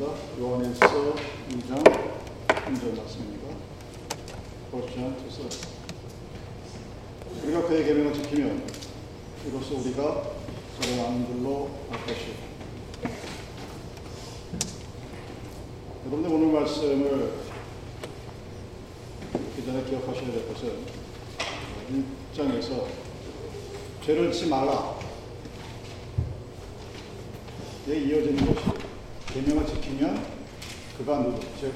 있습니다. 요한일서 2장 3절 말씀입니다. Colossians 2 우리가 그의 계명을 지키면 이로써 우리가 저의 아들로 할 것이요. 여러분들 오늘 말씀을 듣기 전에 기억하셔야 될 것은 1장에서 죄를 짓지 말라. 에 이어지는 것이 계명을 지키면 그가 누구, 즉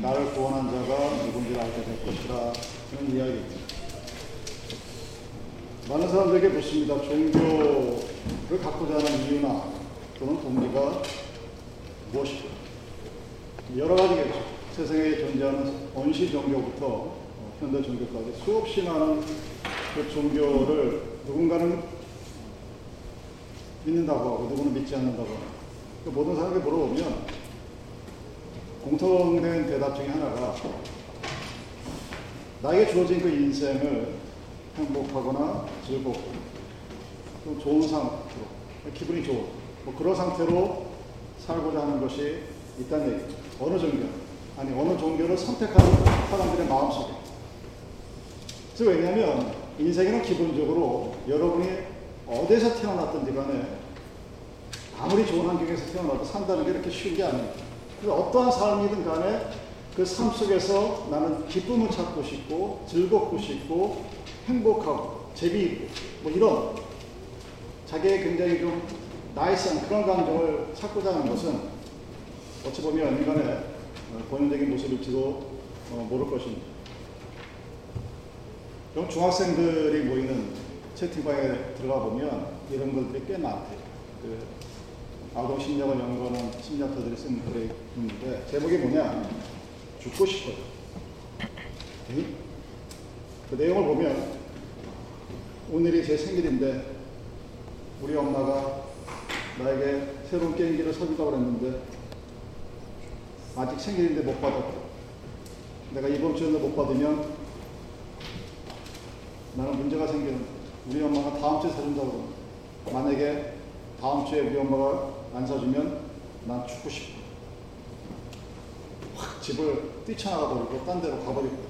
나를 구원한 자가 누군지를 알게 될 것이라 그런 이야기입니다. 많은 사람들에게 묻습니다. 종교를 갖고자 하는 이유나 또는 동기가 무엇이죠? 여러 가지겠죠. 세상에 존재하는 원시 종교부터 현대 종교까지 수없이 많은 그 종교를 누군가는 믿는다고 하고 누구는 믿지 않는다고 하고 그 모든 사람에게 물어보면 공통된 대답 중에 하나가 나에게 주어진 그 인생을 행복하거나 즐겁고 또 좋은 상태로 기분이 좋은 뭐 그런 상태로 살고자 하는 것이 있다는 얘기죠. 어느 종교 아니 어느 종교를 선택하는 사람들의 마음속에 왜냐하면 인생에는 기본적으로 여러분이 어디서 태어났든지 간에 아무리 좋은 환경에서 태어나도 산다는 게 이렇게 쉬운 게 아닙니다. 그래서 어떠한 삶이든 간에 그 삶 속에서 나는 기쁨을 찾고 싶고 즐겁고 싶고 행복하고 재미있고 뭐 이런 자기의 굉장히 좀 나이스한 그런 감정을 찾고자 하는 것은 어찌 보면 인간의 본연적인 모습일지도 모를 것입니다. 그럼 중학생들이 모이는 채팅방에 들어가 보면 이런 것들이 꽤 많대요. 그 아동 심리학을 연구하는 심리학자들이 쓴 글이 있는데 제목이 뭐냐? 죽고 싶어요. 그 내용을 보면 오늘이 제 생일인데 우리 엄마가 나에게 새로운 게임기를 사준다고 그랬는데 아직 생일인데 못 받았고 내가 이번 주에도 못 받으면 나는 문제가 생기는 우리 엄마가 다음 주에 사준다고 만약에 다음 주에 우리 엄마가 안 사주면 난 죽고 싶어. 확 집을 뛰쳐나가 버리고 딴 데로 가버리고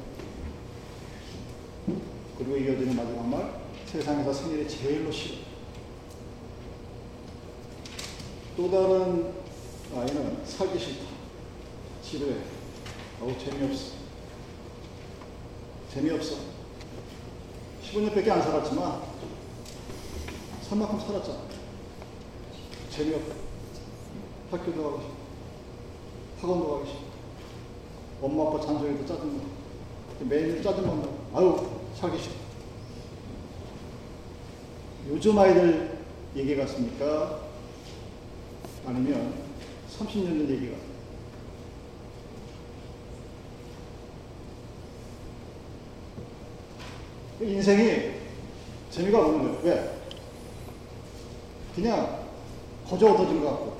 그리고 이어지는 마지막 말 세상에서 생일이 제일로 싫어. 또 다른 아이는 살기 싫다. 지루해. 어우 재미없어. 재미없어. 15년밖에 안 살았지만 살 만큼 살았잖아. 재미없다. 학교도 가고 싶다. 학원도 가기 싫다. 엄마 아빠 잔소리도 짜증나. 매일 짜증만 나. 아유 살기 싫다. 요즘 아이들 얘기 같습니까? 아니면 30년 전 얘기 같습니까? 인생이 재미가 없는 거예요. 왜? 그냥 거저 얻어진 것 같고.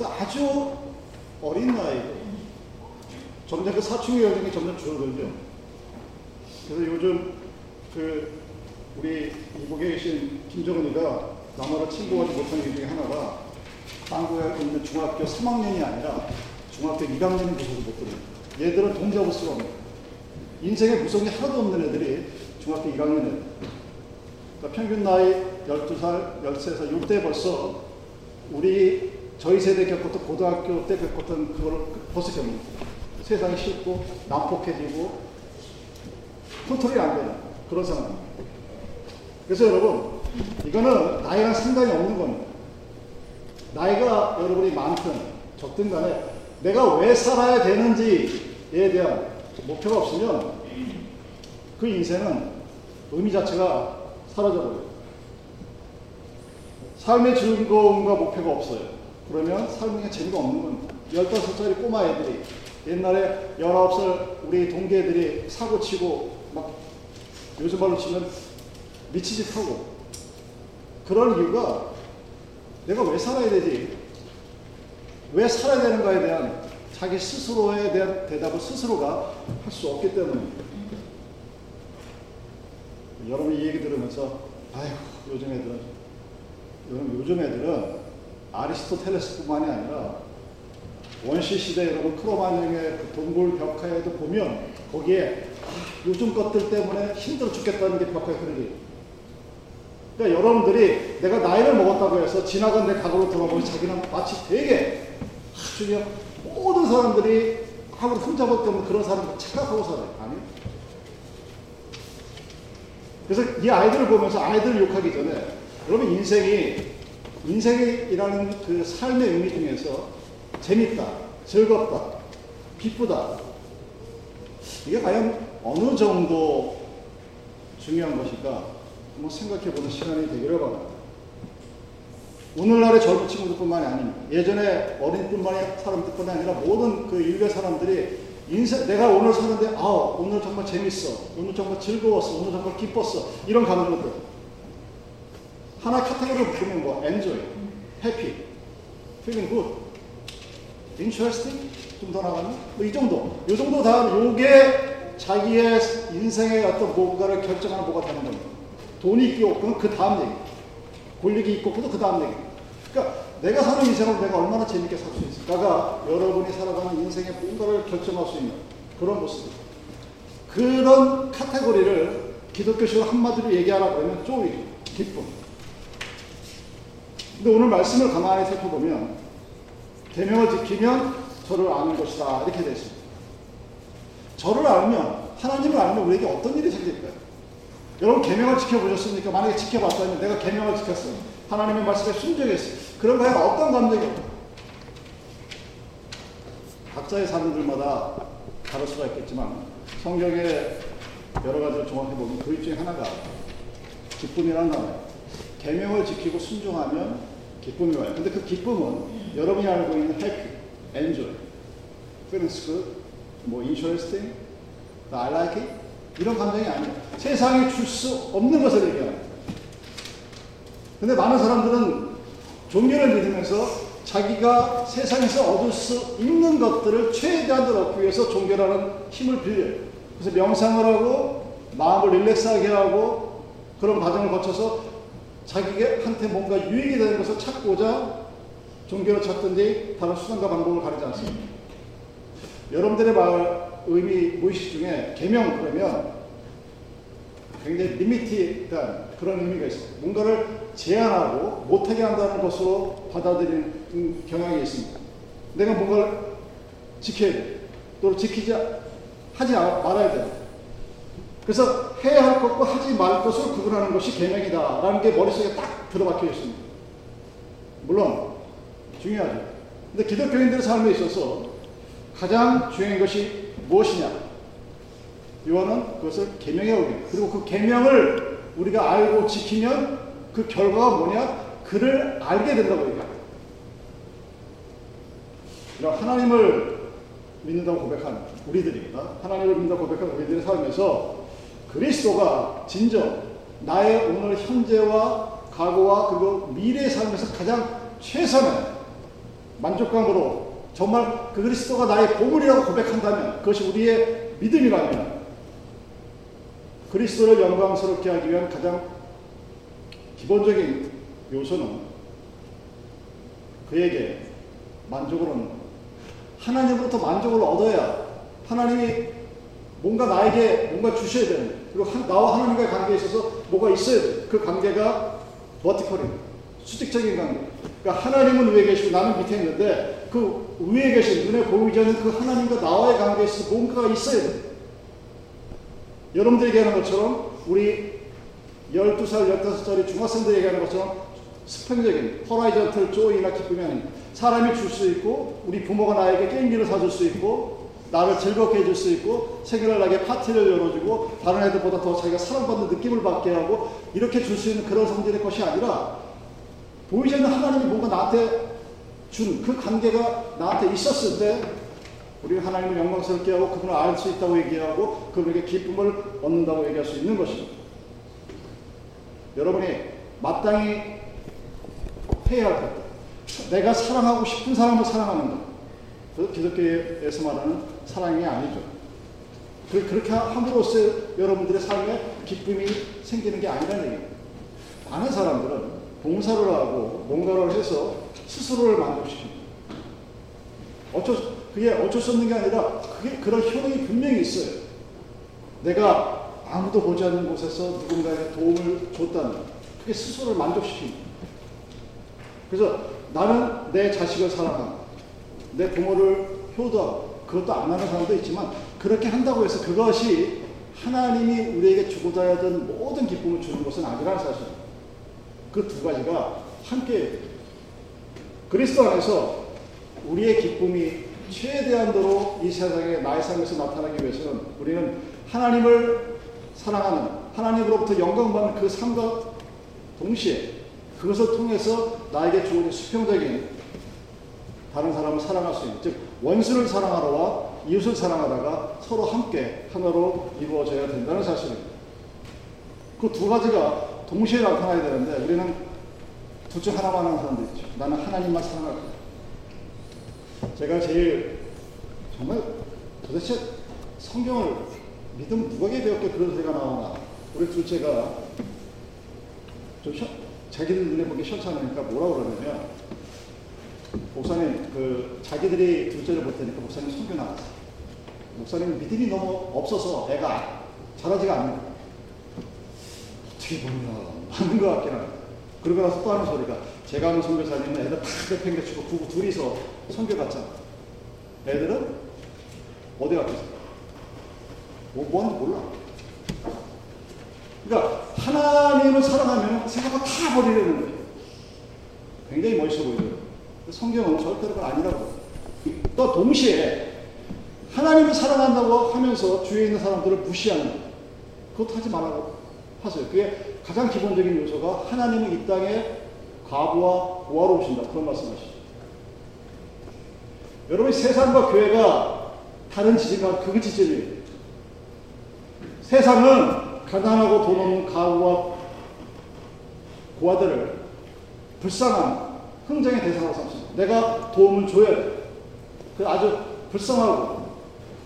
그래서 아주 어린 나이에 점점 그 사춘기 여정이 점점 줄어들죠. 그래서 요즘 그 우리 미국에 계신 김정은이가 나마로 친구하지 못한 이유 중에 하나가 한국에 있는 중학교 3학년이 아니라 중학교 2학년 교수도 못 들어요. 얘들은 동접을 수가 없는. 인생에 구성이 하나도 없는 애들이 중학교 1학년 애들. 그러니까 평균 나이 12살, 13살, 이때 벌써 우리 저희 세대 겪었던 고등학교 때 겪었던 그걸 벌써 겪는. 세상이 쉽고 난폭해지고 컨트롤이 안 되는 그런 상황입니다. 그래서 여러분, 이거는 나이가 상관이 없는 겁니다. 나이가 여러분이 많든 적든 간에 내가 왜 살아야 되는지에 대한 목표가 없으면 그 인생은 의미 자체가 사라져버려요. 삶의 즐거움과 목표가 없어요. 그러면 삶에 재미가 없는 겁니다. 15살짜리 꼬마 애들이 옛날에 19살 우리 동기애들이 사고 치고 막 요즘 말로 치면 미치짓 하고 그런 이유가 내가 왜 살아야 되지? 왜 살아야 되는가에 대한 자기 스스로에 대한 대답을 스스로가 할 수 없기 때문입니다. 여러분 이 얘기 들으면서 아휴 요즘 애들은 요즘 애들은 아리스토텔레스뿐만이 아니라 원시 시대 여러분 크로마뇽의 그 동굴 벽화에도 보면 거기에 아, 요즘 것들 때문에 힘들어 죽겠다는 게 벽화에 그려져 그러니까 여러분들이 내가 나이를 먹었다고 해서 지나간 내 과거로 돌아보면 자기는 마치 되게 아주 그냥 모든 사람들이 하고 흠잡았 때문에 그런 사람을 착각하고 살아요. 아니 그래서 이 아이들을 보면서 아이들을 욕하기 전에 여러분 인생이 인생이라는 그 삶의 의미 중에서 재밌다, 즐겁다, 기쁘다. 이게 과연 어느 정도 중요한 것일까? 한번 생각해 보는 시간이 되기를 바랍니다. 오늘날의 젊은 친구들뿐만이 아닙니다. 예전에 어린뿐만이 사람들뿐만 아니라 모든 그 인류의 사람들이 인생, 내가 오늘 사는데, 아, 오늘 정말 재밌어. 오늘 정말 즐거웠어. 오늘 정말 기뻤어. 이런 감정들. 하나 카테고리를 보면 뭐, enjoy, happy, feeling good, interesting, 좀 더 나가면, 뭐이 정도. 이 정도 다, 요게 자기의 인생의 어떤 뭔가를 결정하는 뭐가 되는 겁니다. 돈이 있고 없고는 그 다음 얘기. 권력이 있고 없고도 그 다음 얘기. 그러니까 내가 사는 인생을 내가 얼마나 재밌게 살 수 있을까가 여러분이 살아가는 인생의 뭔가를 결정할 수 있는 그런 모습입니다. 그런 카테고리를 기독교식으로 한마디로 얘기하라 그러면 쪼이, 기쁨. 근데 오늘 말씀을 가만히 살펴보면 계명을 지키면 저를 아는 것이다 이렇게 되어 있습니다. 저를 알면 하나님을 알면 우리에게 어떤 일이 생길까요? 여러분 계명을 지켜보셨습니까? 만약에 지켜봤다면 내가 계명을 지켰어요. 하나님의 말씀에 순종했어요. 그런 거에 어떤 감정이 각자의 사람들마다 다를 수가 있겠지만 성경에 여러 가지를 종합해 보면 그 중에 하나가 기쁨이라는 단어예요. 계명을 지키고 순종하면 기쁨이 와요. 근데 그 기쁨은 여러분이 알고 있는 happy, enjoy, feels good, 뭐 interesting, I like it 이런 감정이 아니에요. 세상에 줄 수 없는 것을 얘기하는 거예요. 근데 많은 사람들은 종교를 믿으면서 자기가 세상에서 얻을 수 있는 것들을 최대한으로 얻기 위해서 종교라는 힘을 빌려요. 그래서 명상을 하고 마음을 릴렉스하게 하고 그런 과정을 거쳐서 자기한테 뭔가 유익이 되는 것을 찾고자 종교를 찾든지 다른 수단과 방법을 가리지 않습니다. 여러분들의 말 의미 무의식 중에 개명 그러면 굉장히 리미티한 그런 의미가 있습니다. 뭔가를 제한하고 못하게 한다는 것으로 받아들이는 경향이 있습니다. 내가 뭔가를 지켜야 돼. 또 지키지, 하지 말아야 돼. 그래서 해야 할 것과 하지 말 것을 구분하는 것이 계명이다라는 게 머릿속에 딱 들어박혀 있습니다. 물론 중요하죠. 근데 기독교인들의 삶에 있어서 가장 중요한 것이 무엇이냐? 요한은 그것을 계명이라고. 그리고 그 계명을 우리가 알고 지키면 그 결과가 뭐냐? 그를 알게 된다고 얘기합니다. 하나님을 믿는다고 고백한 우리들이 하나님을 믿는다고 고백한 우리들의 삶에서 그리스도가 진정 나의 오늘 현재와 과거와 그리고 미래의 삶에서 가장 최선의 만족감으로 정말 그 그리스도가 나의 보물이라고 고백한다면 그것이 우리의 믿음이라면 그리스도를 영광스럽게 하기 위한 가장 기본적인 요소는 그에게 만족을 얻는 하나님으로부터 만족을 얻어야 하나님이 뭔가 나에게 뭔가 주셔야 되는 그리고 나와 하나님과의 관계에 있어서 뭐가 있어야 돼. 그 관계가 버티컬인 수직적인 관계. 그러니까 하나님은 위에 계시고 나는 밑에 있는데 그 위에 계신 눈에 보이지 않는 그 하나님과 나와의 관계에 있어서 뭔가가 있어야 돼. 여러분들이 얘기하는 것처럼 우리 12살, 15살이 중학생들이 얘기하는 것처럼 스팽적인 허라이전틀 조이나 기쁨이 아닙니다. 사람이 줄 수 있고 우리 부모가 나에게 게임기를 사줄 수 있고 나를 즐겁게 해줄 수 있고 생일날에게 파티를 열어주고 다른 애들보다 더 자기가 사랑받는 느낌을 받게 하고 이렇게 줄 수 있는 그런 성질의 것이 아니라 보이지 않는 하나님이 뭔가 나한테 준 그 관계가 나한테 있었을 때 우리는 하나님을 영광스럽게 하고 그분을 알 수 있다고 얘기하고 그분에게 기쁨을 얻는다고 얘기할 수 있는 것입니다. 여러분이 마땅히 해야 할 것들. 내가 사랑하고 싶은 사람을 사랑하는 것. 그 기독교에서 말하는 사랑이 아니죠. 그렇게 함으로써 여러분들의 삶에 기쁨이 생기는 게 아니라는 얘기예요. 많은 사람들은 봉사를 하고 뭔가를 해서 스스로를 만족시킵니다. 어쩔, 그게 어쩔 수 없는 게 아니라 그게 그런 효능이 분명히 있어요. 내가 아무도 보지 않는 곳에서 누군가에게 도움을 줬다는 그게 스스로를 만족시킵니다. 그래서 나는 내 자식을 사랑하고 내 부모를 효도하고 그것도 안 하는 사람도 있지만 그렇게 한다고 해서 그것이 하나님이 우리에게 주고자 하던 모든 기쁨을 주는 것은 아니라는 사실입니다. 그 두 가지가 함께 그리스도 안에서 우리의 기쁨이 최대한도로 이 세상에 나의 삶에서 나타나기 위해서는 우리는 하나님을 사랑하는 하나님으로부터 영광받는 그 삶과 동시에 그것을 통해서 나에게 주어진 수평적인 다른 사람을 사랑할 수 있는 즉 원수를 사랑하러와 이웃을 사랑하다가 서로 함께 하나로 이루어져야 된다는 사실입니다. 그 두 가지가 동시에 나타나야 되는데 우리는 둘 중 하나만 하는 사람도 있죠. 나는 하나님만 사랑할 거야. 제가 제일 정말 도대체 성경을 믿음 누구에게 배웠게 그런 소리가 나오나 우리 둘째가 좀 시, 자기들 눈에 보기 시원찮으니까 뭐라 그러냐면 목사님 그 자기들이 둘째를 볼 테니까 목사님 성경 나왔어 목사님 믿음이 너무 없어서 애가 잘하지가 않는 거야 어떻게 보면 맞는 것 같긴 하다. 그러고 나서 또 하는 소리가 제가 하는 선교사님은 애들 다 내팽개치고 부부 둘이서 선교 갔잖아. 애들은 어디 갔겠어? 뭐, 뭐 하는지 몰라. 그러니까 하나님을 사랑하면 생각을 다 버리려는 거예요. 굉장히 멋있어 보이죠 성경은 절대로 그건 아니라고. 또 동시에 하나님을 사랑한다고 하면서 주위에 있는 사람들을 무시하는 그것도 하지 말라고 하세요. 그게 가장 기본적인 요소가 하나님은 이 땅에 과부와 보화로 오신다. 그런 말씀하시죠. 여러분 세상과 교회가 다른 지점과 그 지점이에요. 세상은 가난하고 돈 없는 가부와 고아들을 불쌍한 흥정의 대상으로 삼습니다. 내가 도움을 줘야 돼. 그 아주 불쌍하고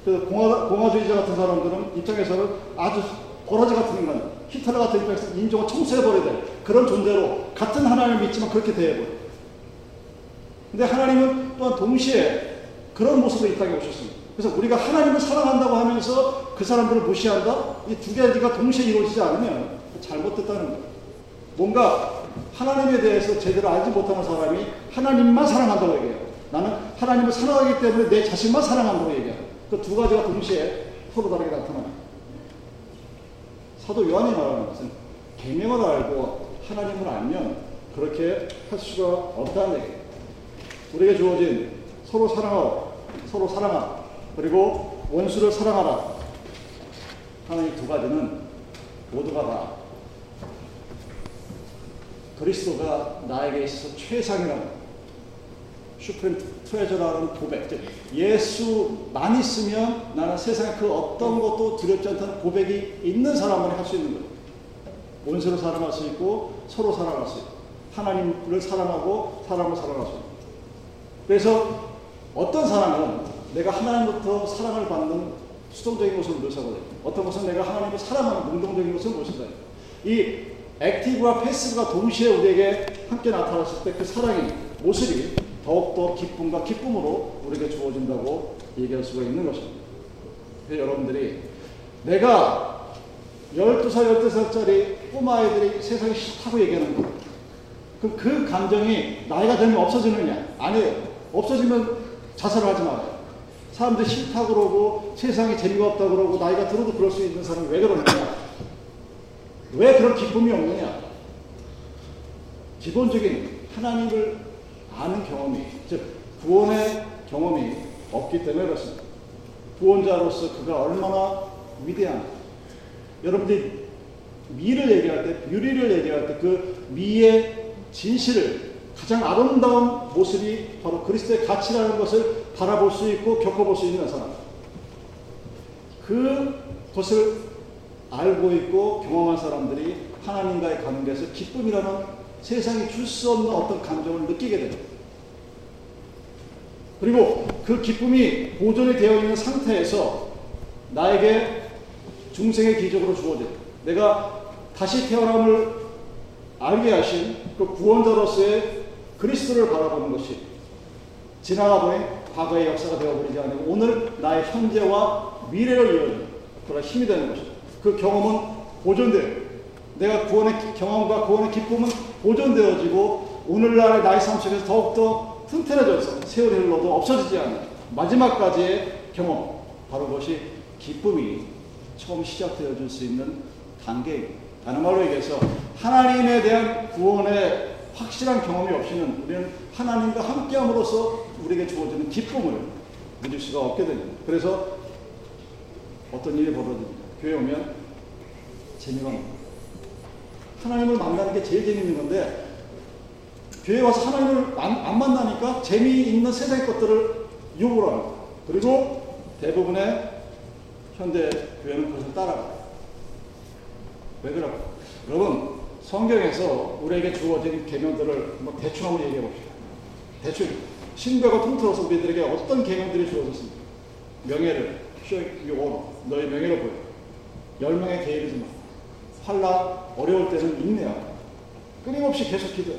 그 공화, 공화주의자 같은 사람들은 입장에서는 아주 버러지 같은 인간, 히틀러 같은 입장에서 인종을 청소해버려야 돼. 그런 존재로 같은 하나님을 믿지만 그렇게 대해버려. 근데 하나님은 또한 동시에 그런 모습으로 이 땅에 오셨습니다. 그래서 우리가 하나님을 사랑한다고 하면서 그 사람들을 무시한다? 이 두 가지가 동시에 이루어지지 않으면 잘못됐다는 거예요. 뭔가 하나님에 대해서 제대로 알지 못하는 사람이 하나님만 사랑한다고 얘기해요. 나는 하나님을 사랑하기 때문에 내 자신만 사랑한다고 얘기해요. 그 두 가지가 동시에 서로 다르게 나타나요. 사도 요한이 말하는 것은 계명을 알고 하나님을 알면 그렇게 할 수가 없다는 얘기예요. 우리에게 주어진 서로 사랑하고 서로 사랑하라 그리고 원수를 사랑하라 하는 이 두 가지는 모두가 다 그리스도가 나에게 있어서 최상이라는 슈프림 트레저라는 고백, 즉 예수만 있으면 나는 세상에 그 어떤 것도 두렵지 않다는 고백이 있는 사람만 할수 있는 거예요. 원수를 사랑할 수 있고 서로 사랑할 수 있고 하나님을 사랑하고 사람을 사랑할 수 있고 그래서 어떤 사람은 내가 하나님부터 사랑을 받는 수동적인 것을 묘사하고 어떤 것은 내가 하나님을 사랑하는 능동적인 것을 묘사해요. 이 액티브와 패시브가 동시에 우리에게 함께 나타났을 때 그 사랑의 모습이 더욱더 기쁨과 기쁨으로 우리에게 주어진다고 얘기할 수가 있는 것입니다. 여러분들이 내가 12살, 13살짜리 꼬마아이들이 세상이 싫다고 얘기하는 거 그럼 그 감정이 나이가 되면 없어지느냐? 아니에요. 없어지면 자살을 하지 말아요. 사람들이 싫다고 그러고 세상에 재미가 없다고 그러고 나이가 들어도 그럴 수 있는 사람이 왜 그러느냐? 왜 그런 기쁨이 없느냐? 기본적인 하나님을 아는 경험이, 즉, 구원의 경험이 없기 때문에 그렇습니다. 구원자로서 그가 얼마나 위대한, 여러분들이 미를 얘기할 때, 유리를 얘기할 때 그 미의 진실을 가장 아름다운 모습이 바로 그리스도의 가치라는 것을 바라볼 수 있고 겪어볼 수 있는 사람. 그것을 알고 있고 경험한 사람들이 하나님과의 관계에서 기쁨이라는 세상이 줄 수 없는 어떤 감정을 느끼게 됩니다. 그리고 그 기쁨이 보존이 되어 있는 상태에서 나에게 중생의 기적으로 주어진 내가 다시 태어남을 알게 하신 그 구원자로서의 그리스도를 바라보는 것이 지나가 버린 과거의 역사가 되어버리지 않고 오늘 나의 현재와 미래를 이어주는 그런 힘이 되는 것이다. 그 경험은 보존돼요. 내가 구원의 경험과 구원의 기쁨은 보존되어지고 오늘날의 나의 삶 속에서 더욱더 튼튼해져서 세월이 흘러도 없어지지 않는 마지막까지의 경험 바로 그것이 기쁨이 처음 시작되어질 수 있는 단계입니다. 다른 말로 얘기해서 하나님에 대한 구원의 확실한 경험이 없이는 우리는 하나님과 함께함으로써 우리에게 주어지는 기쁨을 누릴 수가 없게 됩니다. 그래서 어떤 일이 벌어집니다. 교회 오면 재미가 없는 하나님을 만나는 게 제일 재밌는 건데 교회 와서 하나님을 안, 안 만나니까 재미있는 세상의 것들을 요구를 합니다. 그리고 대부분의 현대 교회는 그것을 따라가요. 왜 그럴까? 여러분 성경에서 우리에게 주어진 계명들을 뭐 대충 한번 얘기해 봅시다. 대충 신배가 통틀어서 우리들에게 어떤 계명들이 주어졌습니까? 명예를 쇼요 너의 명예를 보여. 열명의 계획이지 마. 환란 어려울 때는 인내하고 끊임없이 계속 기도해.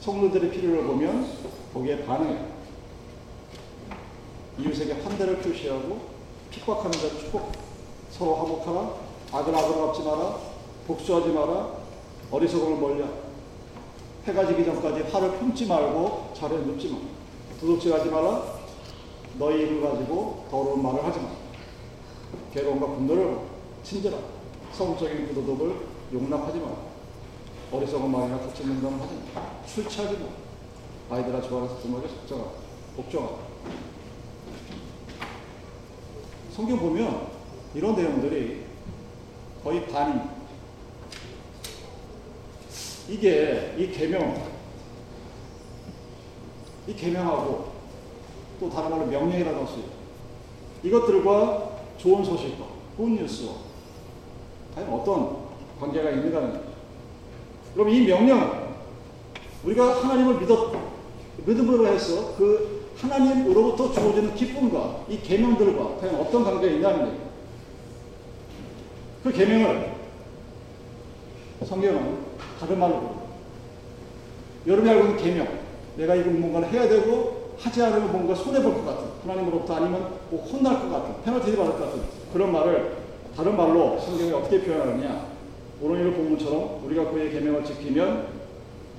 성도들의 필요를 보면 거기에 반응해. 이웃에게 환대를 표시하고 핍박하는 자를 축복. 서로 화목하라. 아들 아들 갚지 마라. 복수하지 마라. 어리석음을 멀려. 해가 지기 전까지 화를 품지 말고 잘해 눕지 마. 두둑질하지 마라. 너희 입을 가지고 더러운 말을 하지 마. 괴로움과 분노를 친절하라. 성적인 부도덕을 용납하지 마. 어리석은 말이나 거친 농담을 하지 마. 술 취하지 마. 아이들아 좋아해서 두목에 속정하라. 복종하라. 성경 보면 이런 내용들이 거의 반이 이게 이 계명 이 계명하고 또 다른 말로 명령이라고 할 수 있고 이것들과 좋은 소식과 굿뉴스와 과연 어떤 관계가 있는가는. 그럼 이 명령은 우리가 하나님을 믿었 믿음으로 해서 그 하나님으로부터 주어지는 기쁨과 이 계명들과 과연 어떤 관계가 있냐는 얘기예요. 그 계명을 성경은 다른 말로. 여러분이 알고 있는 계명, 내가 이거 뭔가를 해야 되고 하지 않으면 뭔가 손해볼 것 같은 하나님으로부터 아니면 뭐 혼날 것 같은 페널티 받을 것 같은 그런 말을 다른 말로 성경이 어떻게 표현하느냐? 오로니로 본문처럼 우리가 그의 계명을 지키면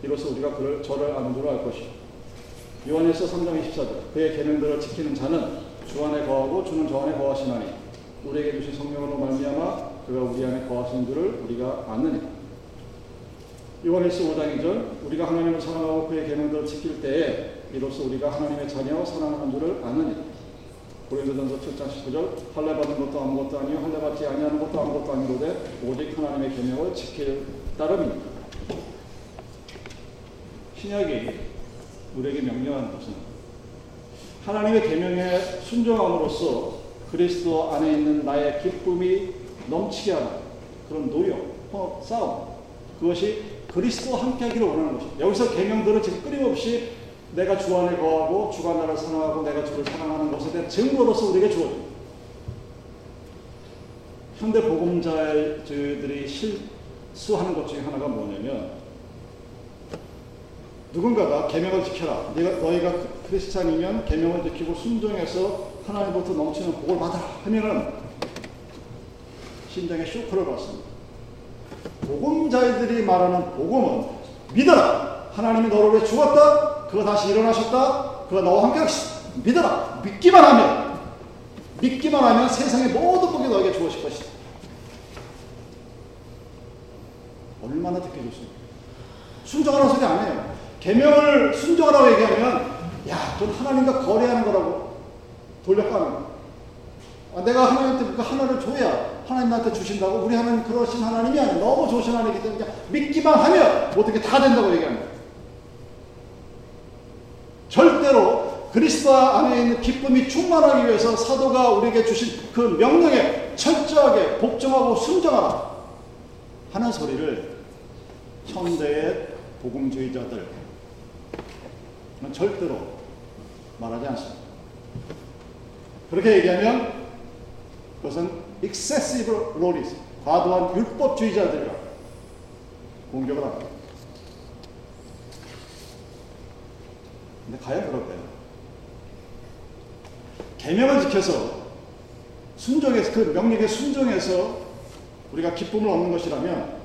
이로써 우리가 그를 저를 줄알 것이요 요한일서 3장 24절. 그의 계명들을 지키는 자는 주 안에 거하고 주는 저 안에 거하시나니 우리에게 주신 성령으로 말미암아 그가 우리 안에 거하신 줄을 우리가 아느니 요한일서 5장 2절. 우리가 하나님을 사랑하고 그의 계명들을 지킬 때에 이로써 우리가 하나님의 자녀 사랑하는 줄을 아느니 고린도전서 7장 19절 할례 받은 것도 아무것도 아니요 할례 받지 아니하는 것도 아무것도 아니로되 오직 하나님의 계명을 지킬 따름입니다. 신약이 우리에게 명령하는 것은 하나님의 계명에 순종함으로써 그리스도 안에 있는 나의 기쁨이 넘치게 하는 그런 노력, 어, 싸움 그것이 그리스도와 함께하기를 원하는 것입니다. 여기서 계명들은 지금 끊임없이 내가 주 안에 거하고 주가 나를 사랑하고 내가 주를 사랑하는 것에 대한 증거로서 우리에게 주어집니다. 현대 복음자들이 실수하는 것 중에 하나가 뭐냐면 누군가가 계명을 지켜라. 네가 너희가 크리스찬이면 계명을 지키고 순종해서 하나님부터 넘치는 복을 받아라 하면은 심장에 쇼크를 받습니다. 복음자들이 말하는 복음은 믿어라. 하나님이 너를 위해 죽었다. 그가 다시 일어나셨다. 그가 너와 함께. 믿어라. 믿기만 하면 믿기만 하면 세상의 모든 복이 너에게 주어질 것이다. 얼마나 듣기 좋습니까? 순종하라는 소리 안 해요. 계명을 순종하라고 얘기하면 야, 그건 하나님과 거래하는 거라고 돌려가는 거야. 아, 내가 하나님한테 그 하나를 줘야 하나님 나한테 주신다고 우리 하나님 그러신 하나님이 아니야. 너무 좋으신 하나님이기 때문에 믿기만 하면 모든 게 다 된다고 거 야. 절대로 그리스도 안에 있는 기쁨이 충만하기 위해서 사도가 우리에게 주신 그 명령에 철저하게 복종하고 순종하라 하는 소리를 현대의 복음주의자들은 절대로 말하지 않습니다. 그렇게 얘기하면 그것은 excessive lawyism, 과도한 율법주의자들이라 공격을 합니다. 근데 과연 그럴까요? 계명을 지켜서 순종해서 그 명령에 순종해서 우리가 기쁨을 얻는 것이라면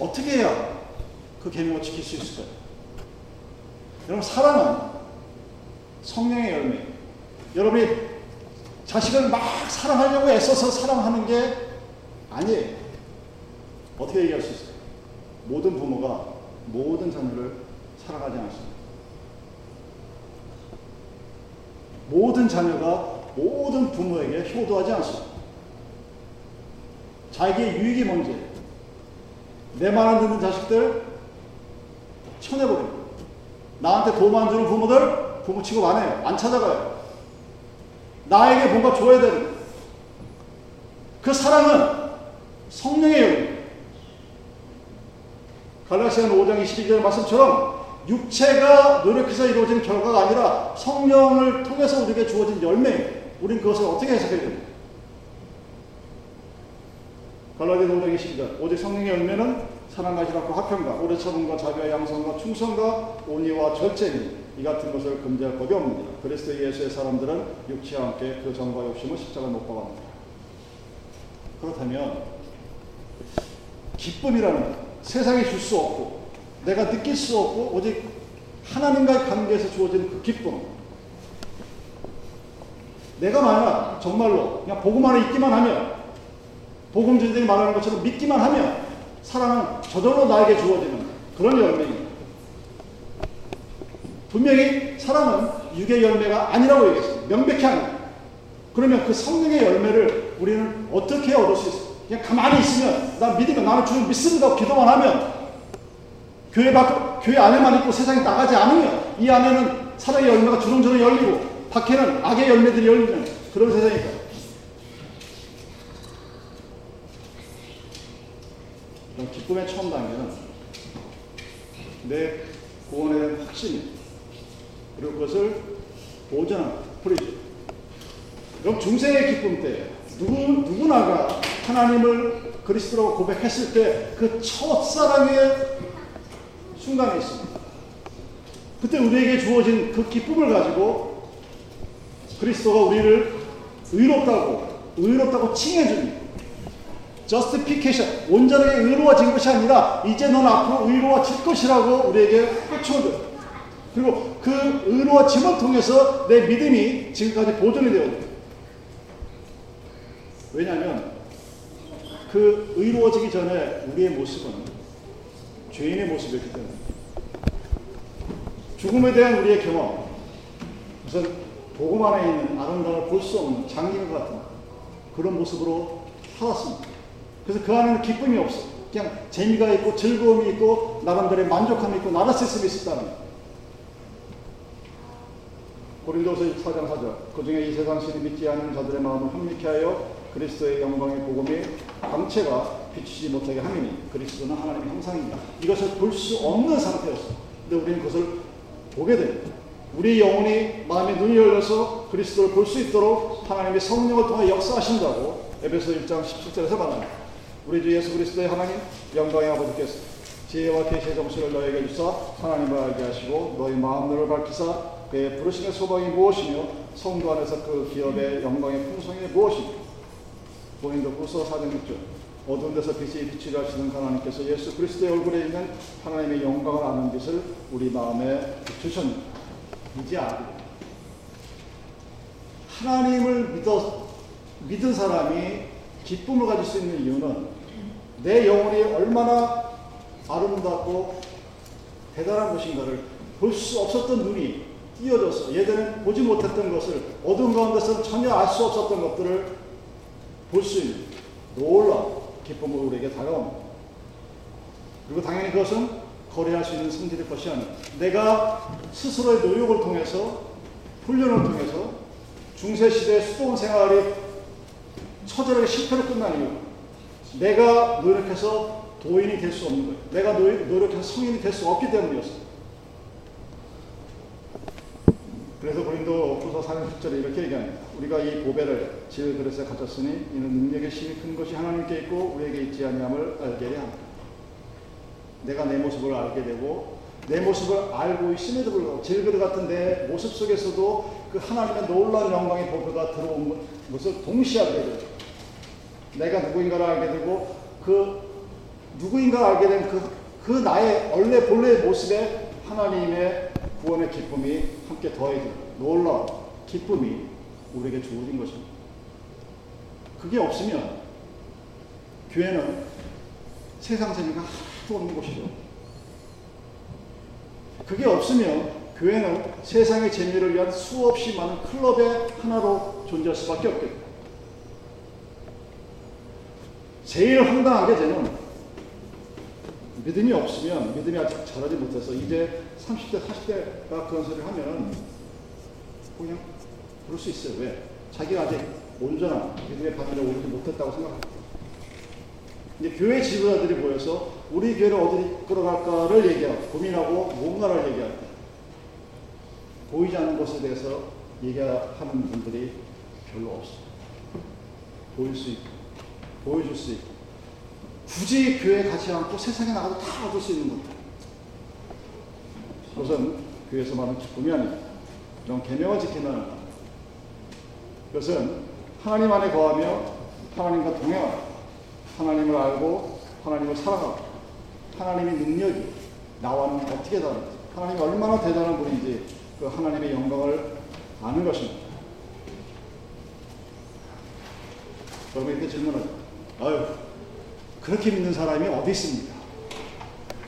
어떻게 해야 그 계명을 지킬 수 있을까요? 여러분 사랑은 성령의 열매. 여러분이 자식을 막 사랑하려고 애써서 사랑하는 게 아니에요. 어떻게 얘기할 수 있어요? 모든 부모가 모든 자녀를 사랑하지 않습니다. 모든 자녀가 모든 부모에게 효도하지 않습니다. 자기의 유익이 먼저 내말 안 듣는 자식들 쳐내버리고 나한테 도움 안 주는 부모들 부모 취급 안 해요. 안 찾아가요. 나에게 뭔가 줘야 되는 그 사랑은 성령의 열매. 갈라시아 5장 22절 말씀처럼 육체가 노력해서 이루어진 결과가 아니라 성령을 통해서 우리에게 주어진 열매. 우린 그것을 어떻게 해석해야 됩니까? 갈라디아 5장 22절 오직 성령의 열매는 희락과 화평과 오래 참음과 자비와 양성과 충성과 온유와 절제니 이 같은 것을 금지할 법이 없느니라. 그리스도 예수의 사람들은 육체와 함께 그 정과 욕심을 십자가 못 박았느니라. 그렇다면 기쁨이라는 세상에 줄수 없고 내가 느낄 수 없고 오직 하나님과의 관계에서 주어진 그 기쁨 내가 만약 정말로 그냥 복음 안에 있기만 하면 복음주들이 말하는 것처럼 믿기만 하면 사랑은 저절로 나에게 주어지는 그런 열매입니다. 분명히 사랑은 육의 열매가 아니라고 얘기했습니다. 명백히 아니다. 그러면 그 성령의 열매를 우리는 어떻게 얻을 수 있어요? 그냥 가만히 있으면 나 믿으면 나는 주를 믿습니다. 기도만 하면 교회 밖 교회 안에만 있고 세상에 나가지 않으면 이 안에는 사랑의 열매가 주렁주렁 열리고 밖에는 악의 열매들이 열리는 그런 세상이니까. 그럼 기쁨의 처음 단계는 내 구원에 대한 확신이 그리고 그것을 보존하는 freeze. 그럼 중생의 기쁨 때 누구 누구나가 하나님을 그리스도라고 고백했을 때 그 첫사랑의 순간에 있습니다. 그때 우리에게 주어진 그 기쁨을 가지고 그리스도가 우리를 의롭다고 의롭다고 칭해줍니다. justification 온전하게 의로워진 것이 아니라 이제 넌 앞으로 의로워질 것이라고 우리에게 꽂혀줘. 그리고 그 의로워짐을 통해서 내 믿음이 지금까지 보존이 되었다. 왜냐하면 그 의로워지기 전에 우리의 모습은 죄인의 모습이었기 때문에 죽음에 대한 우리의 경험 우선 복음 안에 있는 아름다움을 볼 수 없는 장님 같은 그런 모습으로 살았습니다. 그래서 그 안에는 기쁨이 없어. 그냥 재미가 있고 즐거움이 있고 나름대로의 만족함이 있고 나라 시스템이 있었다는 고린도서 4장 4절 그 중에 이 세상 신이 믿지 않는 자들의 마음을 합리케 하여 그리스도의 영광의 복음이 광채가 비추지 못하게 함이니 그리스도는 하나님의 형상입니다. 이것을 볼 수 없는 상태였어. 근데 우리는 그것을 보게 됩니다. 우리 영혼이 마음의 눈이 열려서 그리스도를 볼 수 있도록 하나님의 성령을 통해 역사하신다고 에베소 1장 17절에서 말합니다. 우리 주 예수 그리스도의 하나님 영광의 아버지께서 지혜와 계시의 정신을 너에게 주사 하나님을 알게 하시고 너희 마음들을 밝히사 그의 부르심의 소망이 무엇이며 성도 안에서 그 기업의 영광의 풍성이 무엇이며 고린도 후서 4장 6절 어두운 데서 빛이 비치려 하시는 하나님께서 예수 그리스도의 얼굴에 있는 하나님의 영광을 아는 빛을 우리 마음에 주셨습니다. 이제 알고 하나님을 믿어 믿은 사람이 기쁨을 가질 수 있는 이유는 내 영혼이 얼마나 아름답고 대단한 것인가를 볼 수 없었던 눈이 띄어져서 예전엔 보지 못했던 것을 어두운 가운데서 전혀 알 수 없었던 것들을 볼 수 있는 놀라 기쁨으로 우리에게 다가옵니다. 그리고 당연히 그것은 거래할 수 있는 성질의 것이 아니라 내가 스스로의 노력을 통해서 훈련을 통해서 중세시대 수도원 생활이 처절하게 실패로 끝난 이유 내가 노력해서 도인이 될 수 없는 거예요. 내가 노력해서 성인이 될 수 없기 때문이었어요. 그래서 고린도 후서 4장 10절에 이렇게 얘기합니다. 우리가 이 보배를 지을 그릇에 가졌으니 이는 능력의 힘이 큰 것이 하나님께 있고 우리에게 있지 아니함을 알게 합니다. 내가 내 모습을 알게 되고 내 모습을 알고 있음에도 불구하고 질그릇 같은 내 모습 속에서도 그 하나님의 놀라운 영광의 보배가 들어온 것을 동시에 알게 되죠. 내가 누구인가를 알게 되고 그 누구인가 알게 된그 그 나의 원래 본래의 모습에 하나님의 구원의 기쁨이 함께 더해져 놀라운 기쁨이 우리에게 주어진 것입니다. 그게 없으면 교회는 세상 재미가 하나도 없는 곳이죠. 그게 없으면 교회는 세상의 재미를 위한 수없이 많은 클럽의 하나로 존재할 수밖에 없겠다. 제일 황당한 게 저는 믿음이 없으면 믿음이 아직 자라지 못해서 이제 30대, 40대가 그런 소리를 하면 그냥 그럴 수 있어요. 왜? 자기가 아직 온전한 믿음의 바늘에 오르지 못했다고 생각합니다. 이제 교회 지도자들이 모여서 우리 교회를 어디 끌어갈까를 얘기하고 고민하고 뭔가를 얘기할 때 보이지 않는 것에 대해서 얘기하는 분들이 별로 없어요. 보일 수 있고 보여줄 수 있고 굳이 교회 가지 않고 세상에 나가도 다 얻을 수 있는 겁니다. 그것은 교회에서 말하는 기쁨이 아닙니다. 이런 계명을 것. 그것은 하나님 안에 거하며 하나님과 동행하고 하나님을 알고 하나님을 사랑하고 하나님의 능력이 나와는 어떻게 다른지 하나님이 얼마나 대단한 분인지 그 하나님의 영광을 아는 것입니다. 여러분 이렇게 질문하죠. 아유 그렇게 믿는 사람이 어디 있습니까?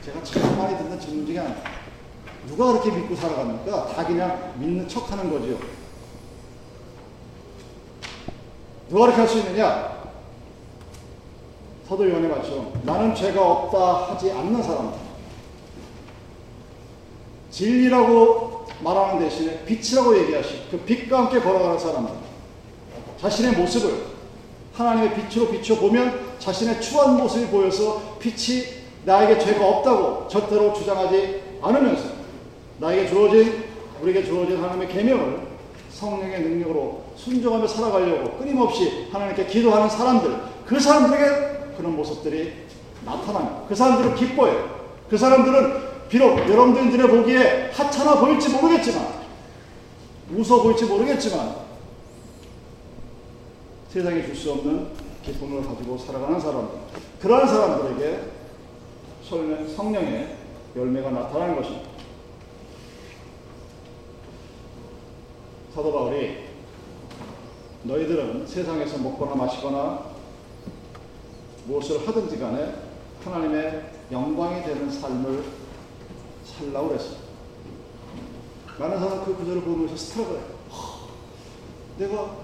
제가 참 많이 듣는 질문 중에 하나. 누가 그렇게 믿고 살아갑니까? 다 그냥 믿는 척 하는 거지요. 누가 그렇게 할 수 있느냐? 요한의 말씀. 나는 죄가 없다 하지 않는 사람이다. 진리라고 말하는 대신에 빛이라고 얘기하시. 그 빛과 함께 걸어가는 사람들. 자신의 모습을 하나님의 빛으로 비춰보면 자신의 추한 모습이 보여서 빛이 나에게 죄가 없다고 절대로 주장하지 않으면서 나에게 주어진 우리에게 주어진 하나님의 계명을 성령의 능력으로 순종하며 살아가려고 끊임없이 하나님께 기도하는 사람들 그 사람들에게 그런 모습들이 나타납니다. 그 사람들은 기뻐요. 그 사람들은 비록 여러분들이 보기에 하찮아 보일지 모르겠지만 웃어 보일지 모르겠지만 세상에 줄 수 없는 기쁨을 가지고 살아가는 사람들 그러한 사람들에게 성령의 열매가 나타나는 것입니다. 사도 바울이 너희들은 세상에서 먹거나 마시거나 무엇을 하든지 간에 하나님의 영광이 되는 삶을 살라고 그랬어요. 많은 사람 그 구절을 보면서 스트럭을 내가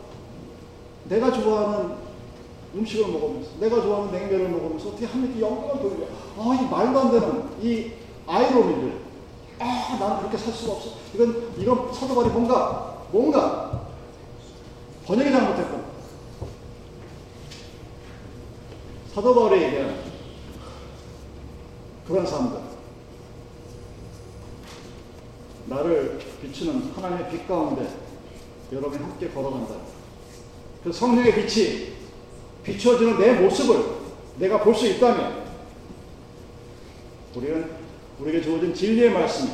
내가 좋아하는 음식을 먹으면서 내가 좋아하는 냉면을 먹으면서 어떻게 하나님께 영광을 돌려 아, 이 말도 안 되는 이 아이러니를 아, 나는 그렇게 살 수가 없어. 이건 이건 사도 바울이 뭔가 뭔가 번역이 잘못했고. 사도 바울이 얘기하는 그런 사람들 나를 비추는 하나님의 빛 가운데 여러분이 함께 걸어간다. 그 성령의 빛이 비춰지는 내 모습을 내가 볼 수 있다면 우리는 우리에게 주어진 진리의 말씀이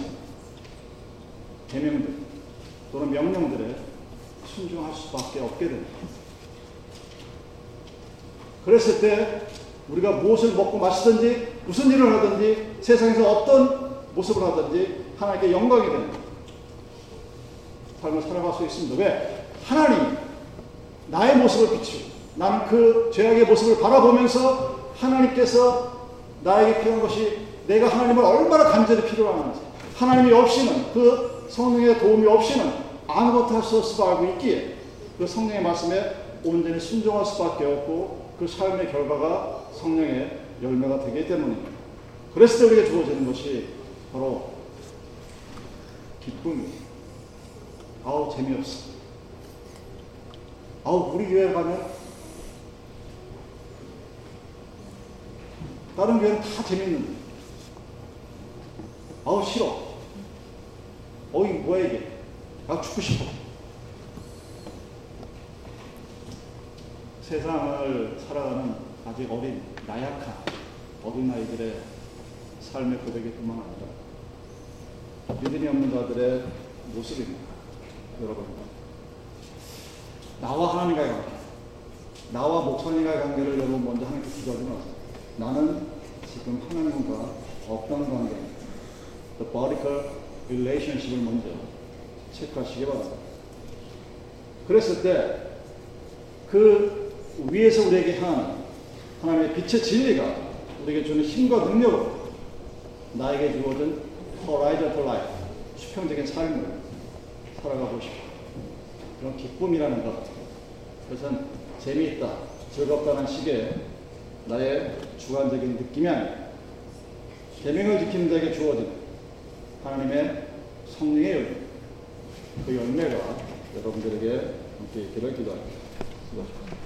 계명들 또는 명령들에 순종할 수밖에 없게 됩니다. 그랬을 때 우리가 무엇을 먹고 마시든지 무슨 일을 하든지 세상에서 어떤 모습을 하든지 하나님께 영광이 되는 삶을 살아갈 수 있습니다. 왜? 하나님 나의 모습을 비추고 나는 그 죄악의 모습을 바라보면서 하나님께서 나에게 필요한 것이 내가 하나님을 얼마나 간절히 필요로 하는지 하나님이 없이는 그 성령의 도움이 없이는 아무것도 할수 알고 있기에 그 성령의 말씀에 온전히 순종할 수밖에 없고 그 삶의 결과가 성령의 열매가 되기 때문입니다. 그랬을 때 우리가 주어지는 것이 바로 기쁨이 아우 재미없어. 아우 우리 교회 가면 다른 교회는 다 재밌는데 아우 싫어. 어이 뭐야 이게? 나 죽고 싶어. 세상을 살아가는 아직 어린 나약한 어린아이들의 삶의 고백이 뿐만 아니라 믿음이 없는 자들의 모습입니다. 여러분. 나와 하나님과의 관계. 나와 목사님과의 관계를 여러분 먼저 하나님께 기도하지 마세요. 나는 지금 하나님과 어떤 관계, the vertical relationship을 먼저 체크하시기 바랍니다. 그랬을 때 그 위에서 우리에게 한 하나님의 빛의 진리가 우리에게 주는 힘과 능력으로 나에게 주어진 horizon to life, 수평적인 삶을 살아가고 싶어. 그런 기쁨이라는 것. 그것은 재미있다, 즐겁다는 식의 나의 주관적인 느낌이 아니라 계명을 지키는 자에게 주어진 하나님의 성령의 열매, 그 열매가 여러분들에게 함께 있기를 기도합니다. 수고하셨습니다.